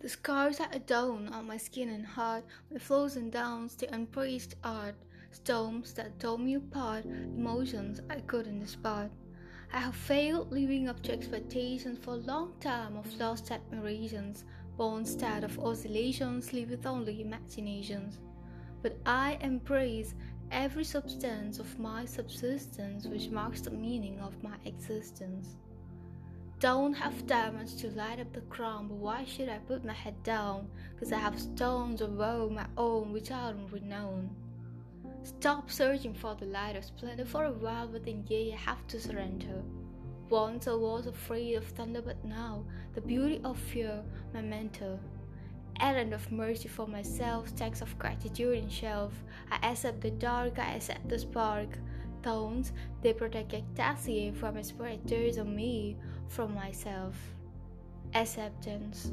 The scars that adorn on my skin and heart, my flows and downs, the unpraised art, storms that tore me apart, emotions I couldn't dispart. I have failed living up to expectations for a long time of lost admirations, born instead of oscillations, live with only imaginations. But I embrace every substance of my subsistence which marks the meaning of my existence. Don't have diamonds to light up the crown, but why should I put my head down? Cause I have stones of woe my own which are renown. Stop searching for the light of splendor for a while, but then you have to surrender. Once I was afraid of thunder, but now the beauty of fear, my mentor. Errand of mercy for myself, stacks of gratitude and shelf. I accept the dark, I accept the spark tones, they protect cactaceae from its or me from myself. Acceptance.